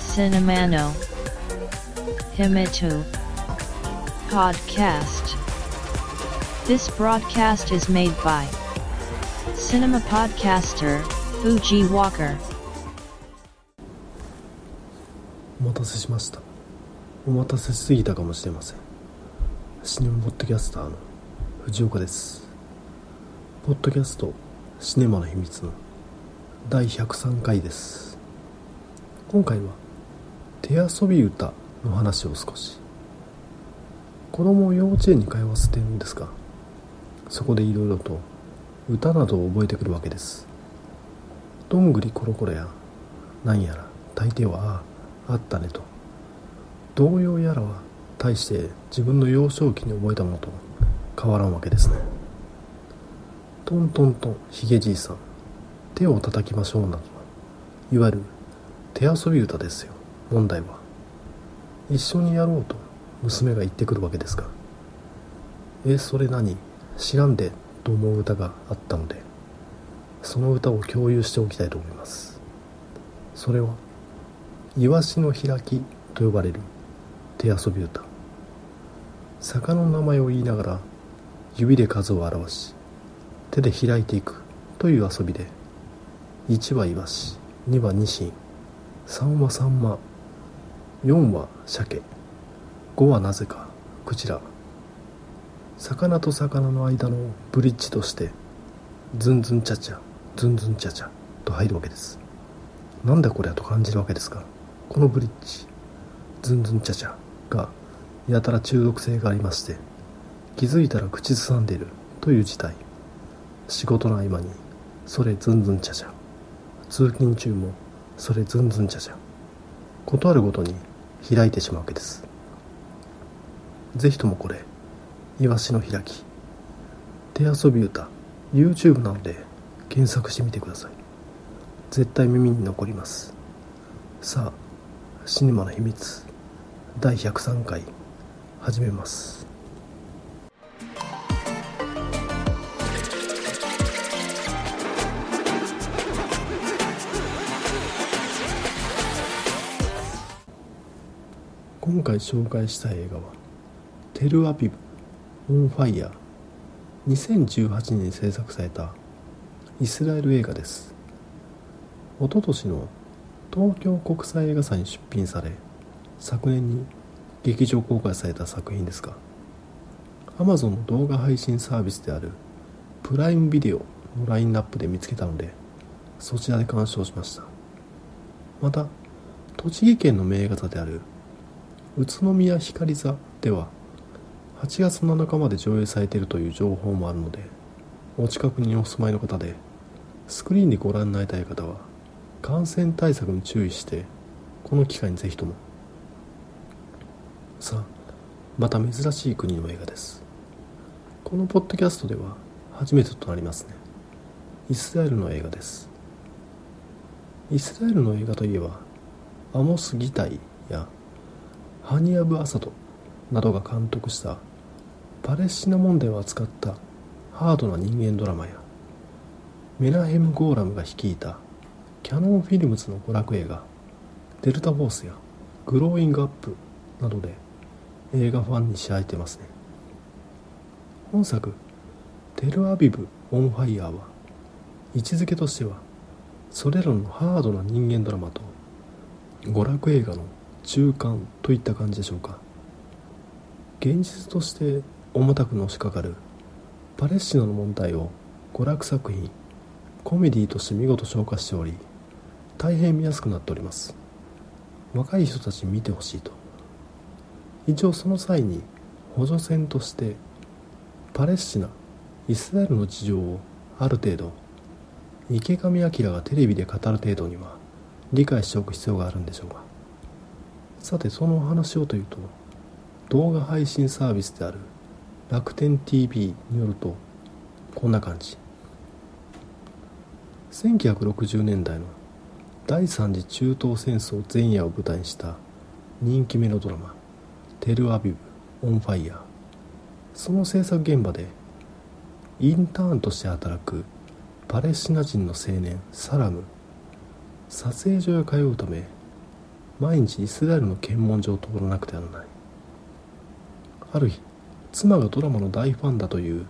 Cinemano Himitu Podcast This broadcast is made by Cinema Podcaster Fuji Walker お待たせしましたお待たせしすぎたかもしれませんシネマポッドキャスターの藤岡ですポッドキャストシネマの秘密の第103回です。今回は手遊び歌の話を少し。子供を幼稚園に通わせてるんですがそこでいろいろと歌などを覚えてくるわけです。どんぐりころころやなんやら大抵はああったねと。童謡やらは大して自分の幼少期に覚えたものと変わらんわけですね。トントントンヒゲじいさん手を叩きましょうなどいわゆる手遊び歌ですよ。問題は一緒にやろうと娘が言ってくるわけですがえそれ何？知らんでと思う歌があったのでその歌を共有しておきたいと思います。それは「イワシの開き」と呼ばれる手遊び歌。魚の名前を言いながら指で数を表し手で開いていく。という遊びで。1はイワシ2はニシン3はサンマ4は鮭。5はなぜか。クジラ魚と魚の間のブリッジとして。ズンズンチャチャズンズンチャチャと入るわけです。なんだこれやと感じるわけですがこのブリッジ。ズンズンチャチャがやたら中毒性がありまして。気づいたら口ずさんでいる。という事態。仕事の合間にそれズンズンチャチャ通勤中もそれズンズンチャチャことあるごとに開いてしまうわけです。ぜひともこれイワシの開き。手遊び歌 YouTube なので検索してみてください。絶対耳に残ります。さあシネマの秘密第103回始めます。今回紹介した映画は「テルアビブ・オン・ファイヤー」2018年に制作されたイスラエル映画です。おととしの東京国際映画祭に出品され昨年に劇場公開された作品ですが Amazon の動画配信サービスであるプライムビデオのラインナップで見つけたのでそちらで鑑賞しました。また栃木県の名画座である宇都宮光座では8月7日まで上映されているという情報もあるのでお近くにお住まいの方でスクリーンでご覧になりたい方は感染対策に注意してこの機会にぜひとも。さあまた珍しい国の映画です。このポッドキャストでは初めてとなりますね。イスラエルの映画です。イスラエルの映画といえばアモス・ギタイやハニ・アブ・アサドなどが監督したパレスチナ問題を扱ったハードな人間ドラマやメナヘム・ゴーランが率いたキャノンフィルムズの娯楽映画デルタフォースやグローイングアップなどで映画ファンに知られてますね。本作テルアビブ・オン・ファイヤーは位置づけとしてはそれらのハードな人間ドラマと娯楽映画の中間といった感じでしょうか。現実として重たくのしかかる。パレスチナの問題を娯楽作品コメディとして見事消化しており大変見やすくなっております。若い人たちに見てほしいと。一応その際に補助線としてパレスチナイスラエルの事情をある程度池上彰がテレビで語る程度には理解しておく必要があるんでしょうかさてその話をというと動画配信サービスである楽天 TV によるとこんな感じ。1960年代の第三次中東戦争前夜を舞台にした人気メロドラマ「テルアビブ・オン・ファイヤー」その制作現場でインターンとして働くパレスチナ人の青年サラム。撮影所へ通うため毎日イスラエルの検問所を通らなくてはならない。ある日妻がドラマの大ファンだという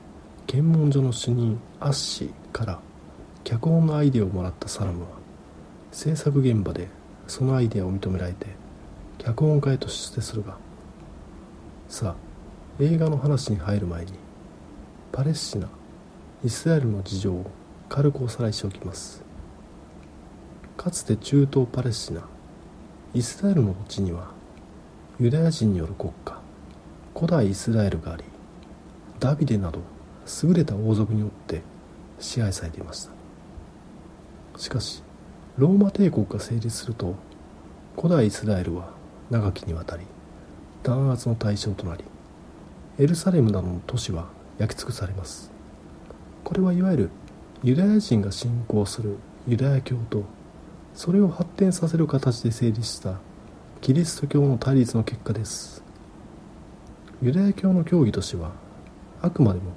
検問所の主任アッシーから脚本のアイデアをもらったサラムは制作現場でそのアイデアを認められて脚本家へと出世するがさあ映画の話に入る前にパレスチナイスラエルの事情を軽くおさらいしておきます。かつて中東パレスチナイスラエルの土地にはユダヤ人による国家古代イスラエルがありダビデなど優れた王族によって支配されていました。しかしローマ帝国が成立すると古代イスラエルは長きにわたり弾圧の対象となりエルサレムなどの都市は焼き尽くされます。これはいわゆるユダヤ人が信仰するユダヤ教とそれを発展させる形で成立したキリスト教の対立の結果です。ユダヤ教の教義としてはあくまでも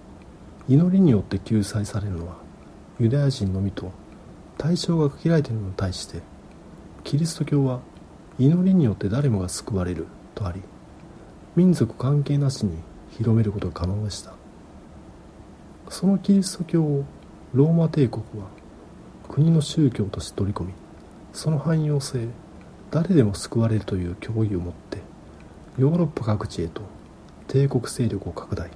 祈りによって救済されるのはユダヤ人のみと対象が限られているのに対してキリスト教は祈りによって誰もが救われるとあり民族関係なしに広めることが可能でした。そのキリスト教をローマ帝国は国の宗教として取り込みその汎用性誰でも救われるという脅威を持ってヨーロッパ各地へと帝国勢力を拡大。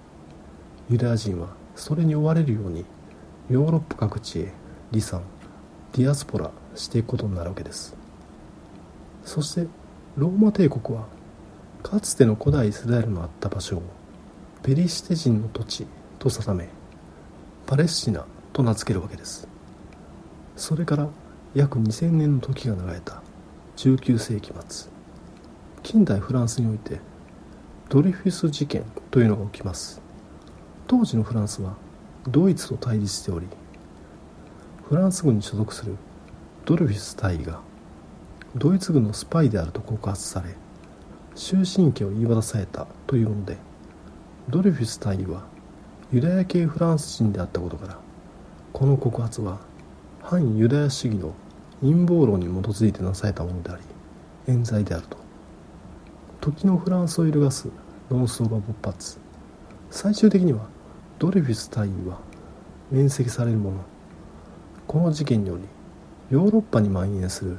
ユダヤ人はそれに追われるようにヨーロッパ各地へ離散ディアスポラしていくことになるわけです。そしてローマ帝国はかつての古代イスラエルのあった場所をペリシテ人の土地と定めパレスチナと名付けるわけです。それから約2000年の時が流れた19世紀末。近代フランスにおいてドリフィス事件というのが起きます。当時のフランスはドイツと対立しておりフランス軍に所属するドルフィス大尉がドイツ軍のスパイであると告発され終身刑を言い渡されたというものでドルフィス大尉はユダヤ系フランス人であったことからこの告発は反ユダヤ主義の陰謀論に基づいてなされたものであり冤罪であると。時のフランスを揺るがす論争が勃発。最終的にはドレフィス大尉は免責されるもの。この事件によりヨーロッパに蔓延する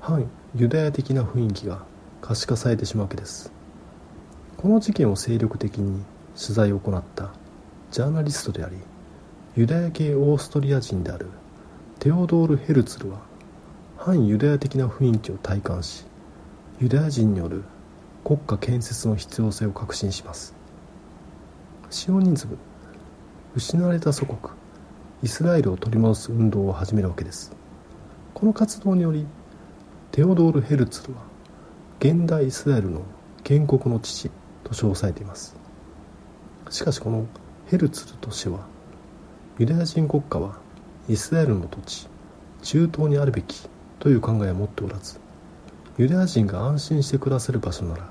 反ユダヤ的な雰囲気が可視化されてしまうわけです。この事件を精力的に取材を行ったジャーナリストでありユダヤ系オーストリア人であるテオドール・ヘルツルは反ユダヤ的な雰囲気を体感しユダヤ人による国家建設の必要性を確信します。シオニズム失われた祖国イスラエルを取り戻す運動を始めるわけです。この活動によりテオドール・ヘルツルは現代イスラエルの建国の父と称されています。しかしこのヘルツルとしてはユダヤ人国家はイスラエルの土地中東にあるべきという考えを持っておらずユダヤ人が安心して暮らせる場所なら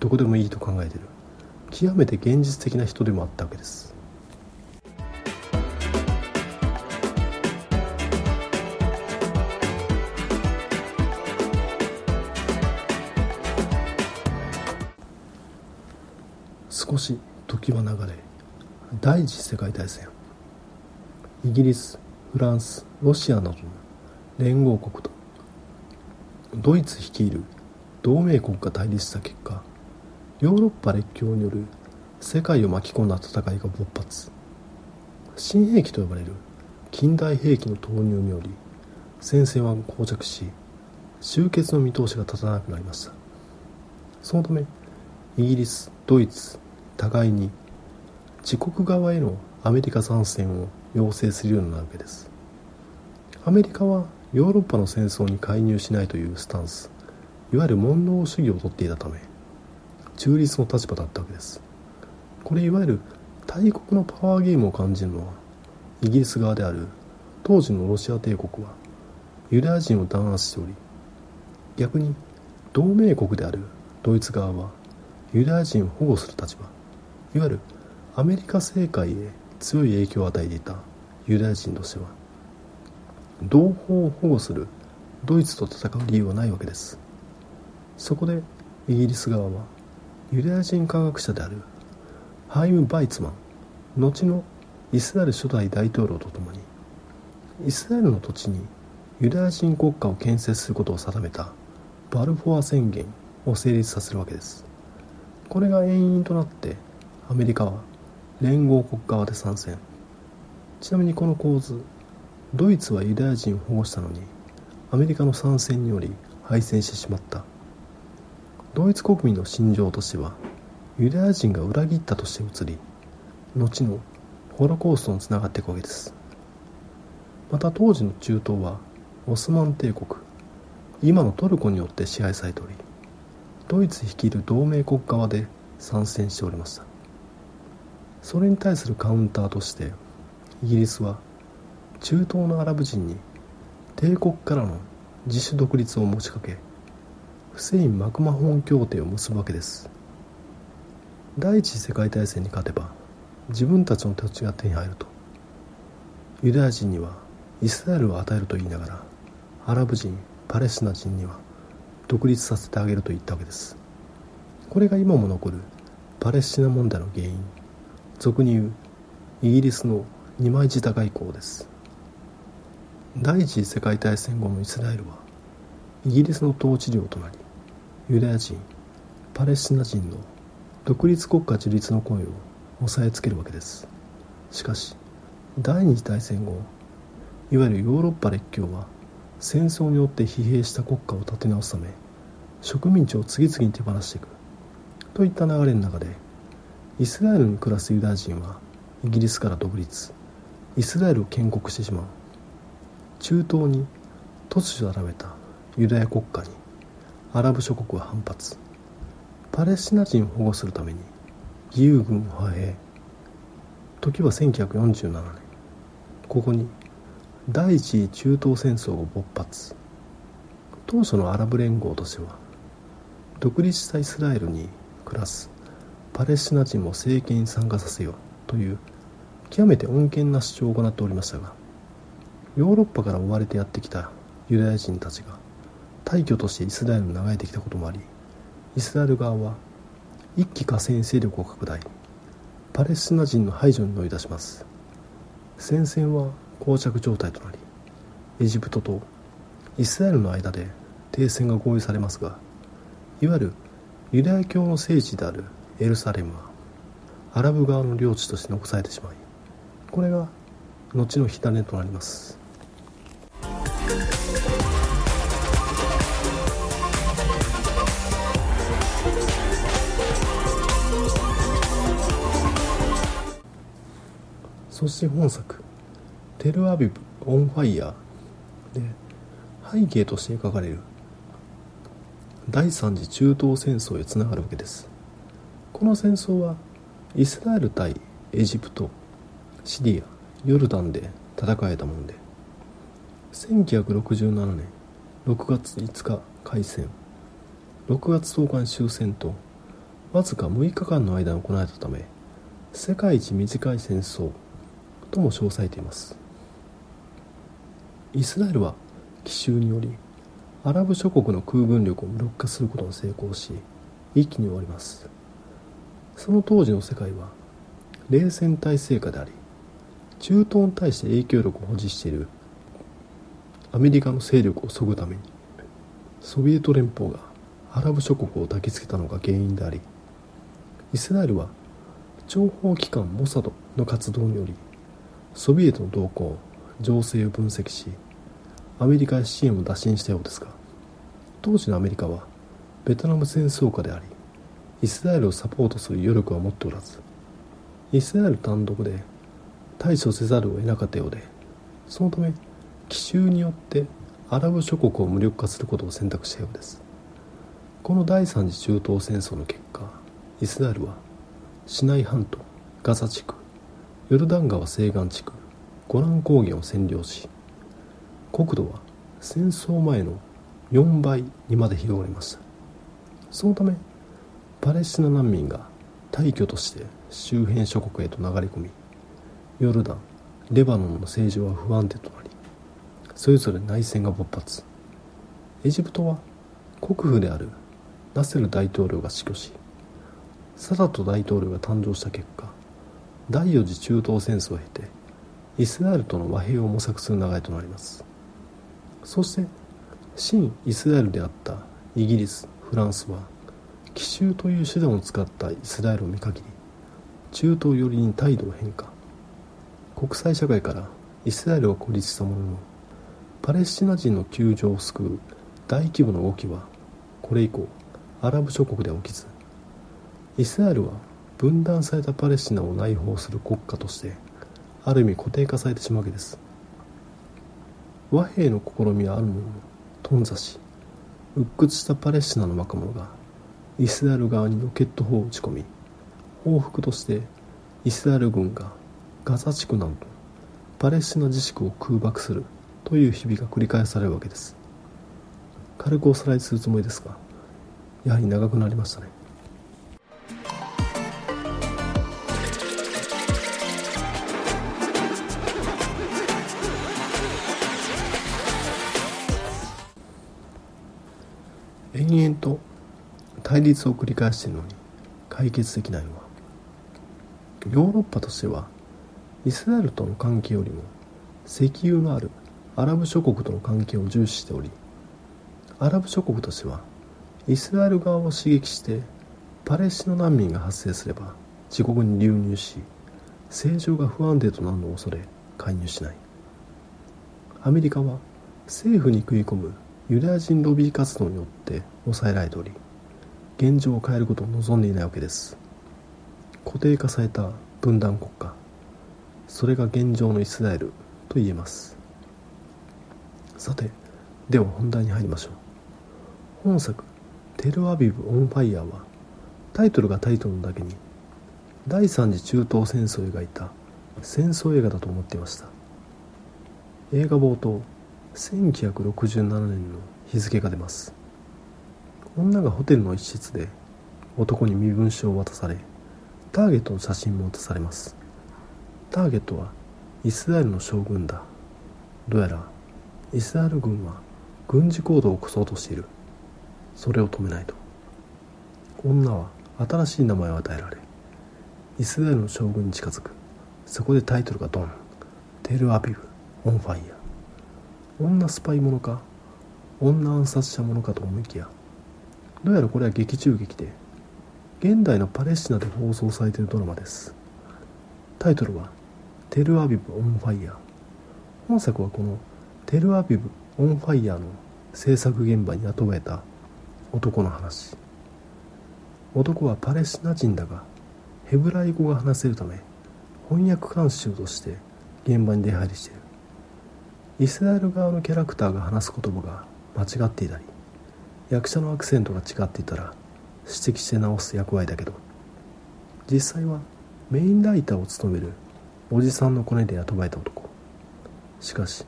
どこでもいいと考えている。極めて現実的な人でもあったわけです。少し時は流れ第一次世界大戦。イギリスフランスロシアなどの連合国とドイツ率いる同盟国が対立した結果ヨーロッパ列強による世界を巻き込んだ戦いが勃発。新兵器と呼ばれる近代兵器の投入により戦線は膠着し終結の見通しが立たなくなりました。そのためイギリスドイツ互いに自国側へのアメリカ参戦を要請するようになるわけです。アメリカはヨーロッパの戦争に介入しないというスタンスいわゆるモン主義をとっていたため中立の立場だったわけです。これいわゆる大国のパワーゲームを感じるのはイギリス側である当時のロシア帝国はユダヤ人を弾圧しており逆に同盟国であるドイツ側はユダヤ人を保護する立場いわゆるアメリカ政界へ強い影響を与えていたユダヤ人としては同胞を保護するドイツと戦う理由はないわけです。そこでイギリス側はユダヤ人科学者であるハイム・バイツマン後のイスラエル初代大統領とともにイスラエルの土地にユダヤ人国家を建設することを定めたバルフォア宣言を成立させるわけです。これが遠因となってアメリカは連合国側で参戦。ちなみにこの構図ドイツはユダヤ人を保護したのにアメリカの参戦により敗戦してしまった。ドイツ国民の心情としてはユダヤ人が裏切ったとして移り後のホロコーストにつながっていくわけです。また当時の中東はオスマン帝国今のトルコによって支配されておりドイツ率いる同盟国側で参戦しておりました。それに対するカウンターとしてイギリスは中東のアラブ人に帝国からの自主独立を持ちかけフセイン・マクマホン協定を結ぶわけです。第一次世界大戦に勝てば自分たちの土地が手に入ると。ユダヤ人にはイスラエルを与えると言いながらアラブ人パレスチナ人には独立させてあげると言ったわけです。これが今も残るパレスチナ問題の原因。俗に言うイギリスの二枚舌外交です。第一次世界大戦後のイスラエルはイギリスの統治領となりユダヤ人パレスチナ人の独立国家樹立の声を抑えつけるわけです。しかし第二次大戦後いわゆるヨーロッパ列強は戦争によって疲弊した国家を立て直すため植民地を次々に手放していく。といった流れの中でイスラエルに暮らすユダヤ人はイギリスから独立イスラエルを建国してしまう。中東に突如現れたユダヤ国家にアラブ諸国は反発。パレスチナ人を保護するために義勇軍を派兵。時は1947年。ここに第一次中東戦争が勃発。当初のアラブ連合としては独立したイスラエルに暮らすパレスチナ人も政権に参加させようという極めて穏健な主張を行っておりましたがヨーロッパから追われてやってきたユダヤ人たちが大挙としてイスラエルに流れてきたこともありイスラエル側は一気河川勢力を拡大パレスチナ人の排除に乗り出します。戦線は膠着状態となりエジプトとイスラエルの間で停戦が合意されますがいわゆるユダヤ教の聖地であるエルサレムはアラブ側の領地として残されてしまいこれが後の火種となります。そして本作「テルアビブ・オン・ファイヤー」で背景として描かれる。第三次中東戦争へつながるわけです。この戦争はイスラエル対エジプトシリアヨルダンで戦えたもので。1967年6月5日開戦。6月10日に終戦とわずか6日間の間に行われたため世界一短い戦争とも称されています。イスラエルは奇襲によりアラブ諸国の空軍力を無力化することに成功し一気に終わります。その当時の世界は冷戦体制下であり中東に対して影響力を保持しているアメリカの勢力を削ぐためにソビエト連邦がアラブ諸国を抱きつけたのが原因でありイスラエルは情報機関モサドの活動によりソビエトの動向情勢を分析しアメリカへ支援を打診したようですが当時のアメリカはベトナム戦争下でありイスラエルをサポートする余力は持っておらずイスラエル単独で対処せざるを得なかったようでそのため奇襲によってアラブ諸国を無力化することを選択したようです。この第三次中東戦争の結果イスラエルはシナイ半島ガザ地区ヨルダン川西岸地区ゴラン高原を占領し国土は戦争前の4倍にまで広がりましたそのためパレスチナ難民が大挙として周辺諸国へと流れ込みヨルダンレバノンの政治は不安定となりそれぞれ内戦が勃発。エジプトは国父であるナセル大統領が死去しサダト大統領が誕生した結果第四次中東戦争を経てイスラエルとの和平を模索する流れとなります。そして新イスラエルであったイギリスフランスは奇襲という手段を使ったイスラエルを見限り中東寄りに態度を変化。国際社会からイスラエルを孤立したもののパレスチナ人の窮状を救う大規模な動きはこれ以降アラブ諸国では起きずイスラエルは分断されたパレスチナを内包する国家としてある意味固定化されてしまうわけです。和平の試みはあるものの頓挫し鬱屈したパレスチナの若者がイスラエル側にロケット砲を撃ち込み報復としてイスラエル軍がガザ地区などパレスチナ自治区を空爆するという日々が繰り返されるわけです。軽くおさらいするつもりですがやはり長くなりましたね。延々と対立を繰り返しているのに解決できないのはヨーロッパとしてはイスラエルとの関係よりも石油のあるアラブ諸国との関係を重視しておりアラブ諸国としてはイスラエル側を刺激してパレスチナ難民が発生すれば自国に流入し政情が不安定となるのを恐れ介入しない。アメリカは政府に食い込むユダヤ人ロビー活動によって抑えられており現状を変えることを望んでいないわけです。固定化された分断国家。それが現状のイスラエルと言えます。さてでは本題に入りましょう。本作「テルアビブ・オン・ファイヤー」はタイトルがタイトルのだけに第三次中東戦争を描いた戦争映画だと思っていました。映画冒頭1967年の日付が出ます。女がホテルの一室で男に身分証を渡されターゲットの写真も渡されます。ターゲットはイスラエルの将軍だ。どうやらイスラエル軍は軍事行動を起こそうとしている。それを止めないと。女は新しい名前を与えられイスラエルの将軍に近づく。そこでタイトルがドン。テルアビブ。オンファイヤ女スパイものか？女暗殺者ものかと思いきや。どうやらこれは劇中劇で現代のパレスチナで放送されているドラマです。タイトルは「テルアビブ・オン・ファイヤー」本作はこのテルアビブ・オン・ファイヤーの制作現場に雇われた男の話。男はパレスチナ人だがヘブライ語が話せるため翻訳監修として現場に出入りしている。イスラエル側のキャラクターが話す言葉が間違っていたり役者のアクセントが違っていたら指摘して直す役割だけど実際はメインライターを務めるおじさんのコネで雇われた男。しかし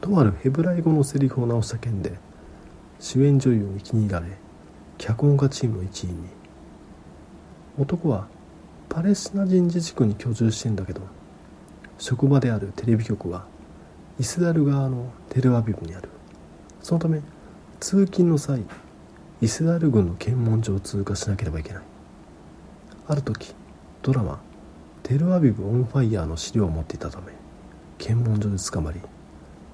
とあるヘブライ語のセリフを直した件で主演女優に気に入られ脚本家チームの一員に。男はパレスチナ人自治区に居住してんだけど職場であるテレビ局はイスラエル側のテルアビブにある。そのため通勤の際イスラエル軍の検問所を通過しなければいけない。ある時ドラマ「テルアビブ・オン・ファイヤー」の資料を持っていたため検問所で捕まり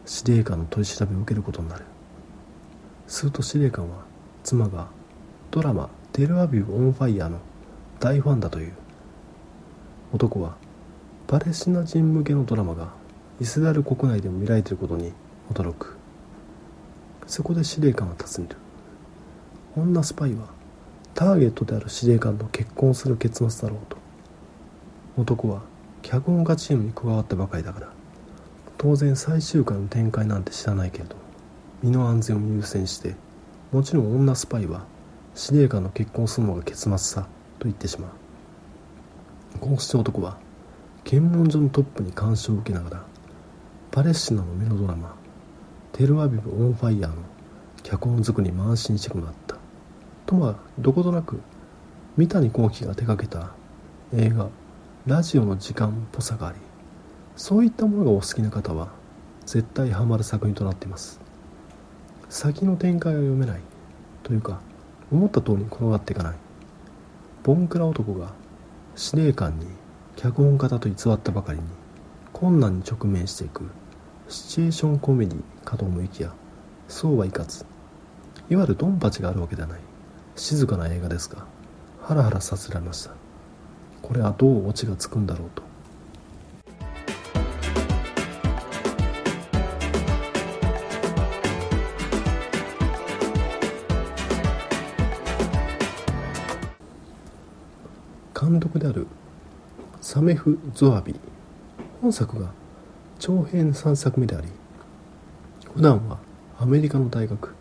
司令官の取り調べを受けることになる。すると司令官は妻がドラマ「テルアビブ・オン・ファイヤー」の大ファンだという。男はパレスチナ人向けのドラマがイスラエル国内でも見られていることに驚く。そこで司令官は尋ねる。女スパイはターゲットである司令官と結婚する結末だろうと。男は脚本家チームに加わったばかりだから。当然最終回の展開なんて知らないけれど身の安全を優先してもちろん女スパイは司令官の結婚するのが結末さと言ってしまう。こうして男は検問所のトップに監視を受けながらパレスチナのメロドラマ「テルアビブ・オン・ファイヤー」の脚本作りに慢心してくなった。とはどことなく三谷幸喜が手掛けた映画「ラジオの時間」っぽさがありそういったものがお好きな方は絶対ハマる作品となっています。先の展開は読めないというか思った通りに転がっていかない。ボンクラ男が司令官に脚本家だと偽ったばかりに困難に直面していく。シチュエーションコメディかと思いきやそうはいかず。いわゆるドンパチがあるわけではない。静かな映画ですがハラハラさせられました。これはどうオチがつくんだろうと。監督であるサメフ・ゾアビ本作が長編3作目であり普段はアメリカの大学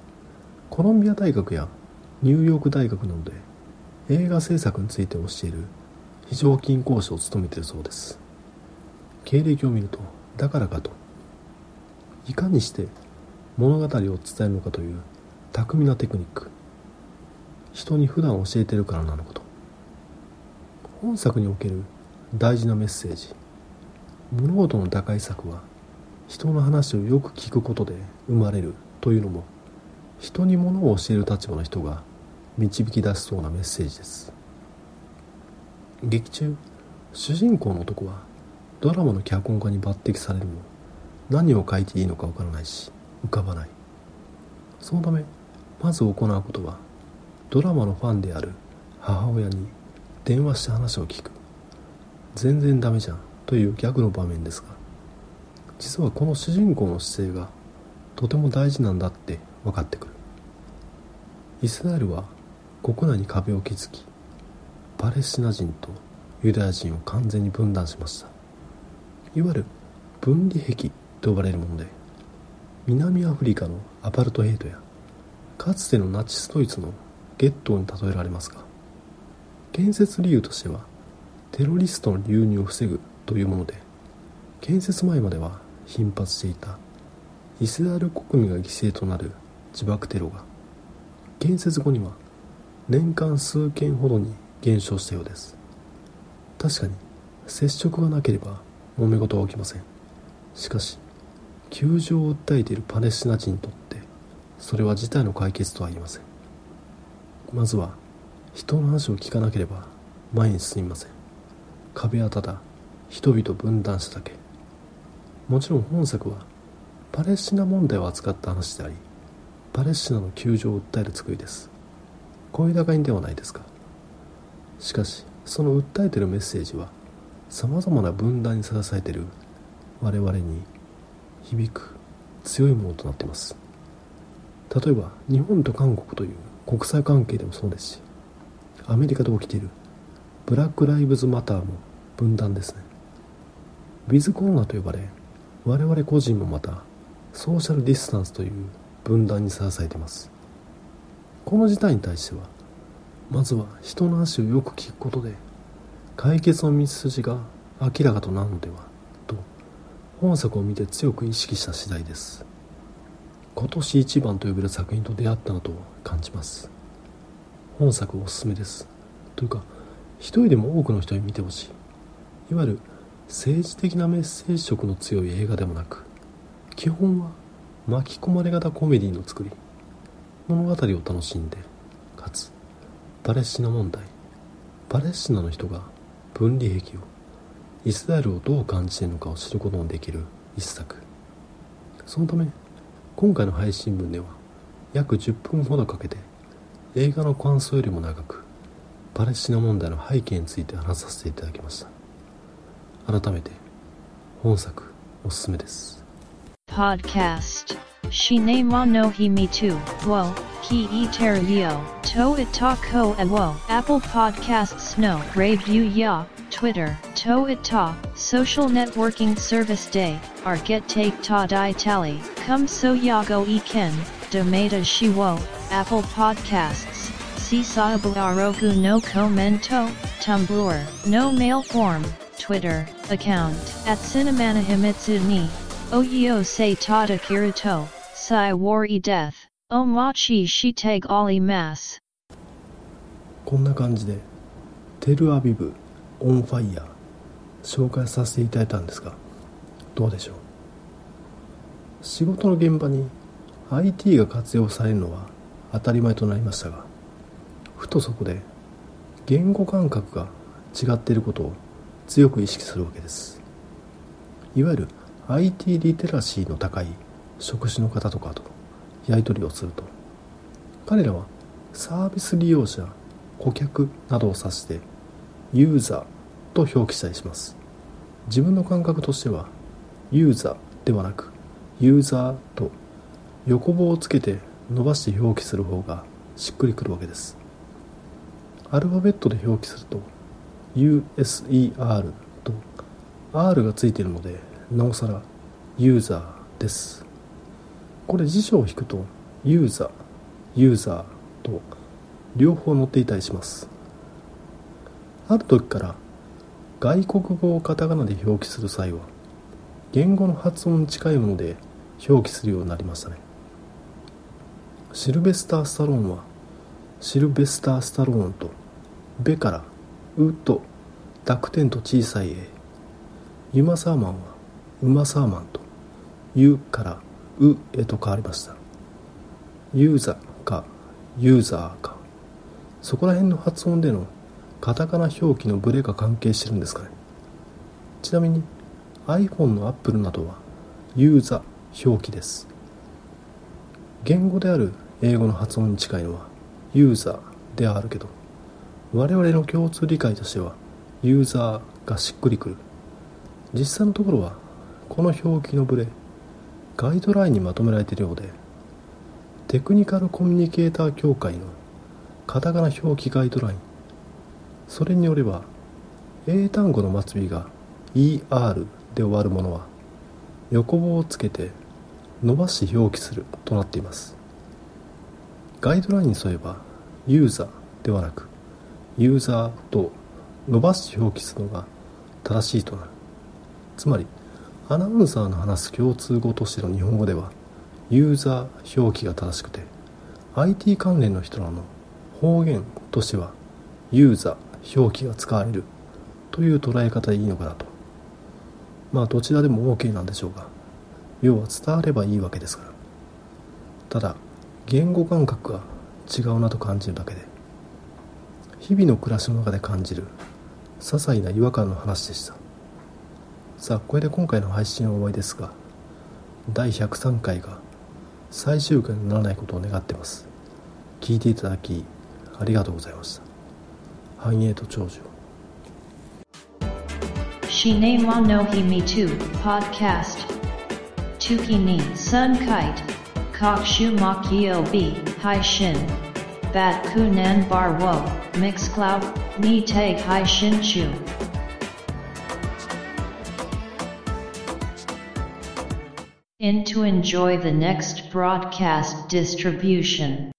コロンビア大学やニューヨーク大学などで映画制作について教える非常勤講師を務めているそうです。経歴を見るとだからかといかにして物語を伝えるのかという巧みなテクニック。人に普段教えてるからなのかと。本作における大事なメッセージ。物事の打開策は人の話をよく聞くことで生まれるというのも人に物を教える立場の人が導き出しそうなメッセージです。劇中主人公の男はドラマの脚本家に抜擢されるも何を書いていいのかわからないし浮かばない。そのためまず行うことはドラマのファンである母親に電話して話を聞く。全然ダメじゃん。というギャグの場面ですが実はこの主人公の姿勢がとても大事なんだって分かってくる。イスラエルは国内に壁を築きパレスチナ人とユダヤ人を完全に分断しました。いわゆる分離壁と呼ばれるもので南アフリカのアパルトヘイトやかつてのナチスドイツのゲットーに例えられますが建設理由としてはテロリストの流入を防ぐというもので建設前までは頻発していた。イスラエル国民が犠牲となる自爆テロが建設後には年間数件ほどに減少したようです。確かに接触がなければ揉め事は起きません。しかし窮状を訴えているパレスチナ人にとってそれは事態の解決とは言いません。まずは人の話を聞かなければ前に進みません。壁はただ人々分断しただけ。もちろん本作はパレスチナ問題を扱った話でありパレスチナの窮状を訴える作りです。声高にではないですか。しかしその訴えているメッセージはさまざまな分断にさらされている我々に響く強いものとなっています。例えば日本と韓国という国際関係でもそうですしアメリカで起きているブラック・ライブズ・マターも分断ですね。ウィズコロナと呼ばれ我々個人もまたソーシャルディスタンスという分断にさらされています。この事態に対してはまずは人の話をよく聞くことで解決の道筋が明らかとなるのではと本作を見て強く意識した次第です。今年一番と呼べる作品と出会ったなと感じます。本作おすすめです。というか一人でも多くの人に見てほしい。いわゆる政治的なメッセージ色の強い映画でもなく基本は巻き込まれ型コメディの作り物語を楽しんでかつパレスチナ問題パレスチナの人が分離壁をイスラエルをどう感じているのかを知ることのできる一作。そのため今回の配信分では約10分ほどかけて映画の感想よりも長くパレスチナ問題の背景について話させていただきました。改めて本作おすすめです Podcast. Shine mo no hi me too. Wo, ki e ter yo. To it ta ko e wo. Apple Podcasts no. Rave you ya. Twitter. To it ta. Social networking service day. Our get take ta di tally. Come so ya go e ken. Domata shi wo. Apple Podcasts. Sisabu arogu no commento. Tumblr. No mail form. Twitter. Account. At Cinemana Himitsu ni. Oyo se tada kiruto. Sai wari death. Omachi shiteg ali mas. こんな感じでテルアビブオンファイヤー紹介させていただいたんですがどうでしょう？仕事の現場に IT が活用されるのは当たり前となりましたがふとそこで言語感覚が違っていることを強く意識するわけです。いわゆる IT リテラシーの高い職種の方とかとやり取りをすると。彼らはサービス利用者顧客などを指してユーザーと表記したりします。自分の感覚としてはユーザーではなくユーザーと横棒をつけて伸ばして表記する方がしっくりくるわけです。アルファベットで表記すると USER と R がついているのでなおさらユーザーです。これ辞書を引くとユーザーユーザーと両方載っていたりします。ある時から外国語をカタカナで表記する際は言語の発音に近いもので表記するようになりましたね。シルベスター・スタローンはシルベスター・スタローンとベからウと濁点と小さい A ユマサーマンはウマサーマンとユからウへと変わりました。ユーザーかユーザーか。そこら辺の発音でのカタカナ表記のブレが関係してるんですかね。ちなみに iPhone の Apple などはユーザー表記です。言語である英語の発音に近いのはユーザーであるけど我々の共通理解としてはユーザーがしっくりくる。実際のところはこの表記のブレガイドラインにまとめられているようでテクニカルコミュニケーター協会のカタカナ表記ガイドラインそれによれば英単語の末尾が ER で終わるものは横棒をつけて伸ばし表記するとなっています。ガイドラインに沿えばユーザーではなくユーザーと伸ばし表記するのが正しいとなる。つまりアナウンサーの話す共通語としての日本語ではユーザー表記が正しくて IT 関連の人らの方言としてはユーザー表記が使われるという捉え方でいいのかなと。まあどちらでも OK なんでしょうが要は伝わればいいわけですから。ただ言語感覚が違うなと感じるだけで日々の暮らしの中で感じる些細な違和感の話でしたさあこれで今回の配信は終わりですが第103回が最終回にならないことを願ってます聞いていただきありがとうございました繁栄と長寿 Shine mo no himi 2 podcast. Tuki ni sun kite. Kokshu makio b hai shin. Bat kunan bar wo mix cloud ni tag hai shin chu. In to enjoy the next broadcast distribution.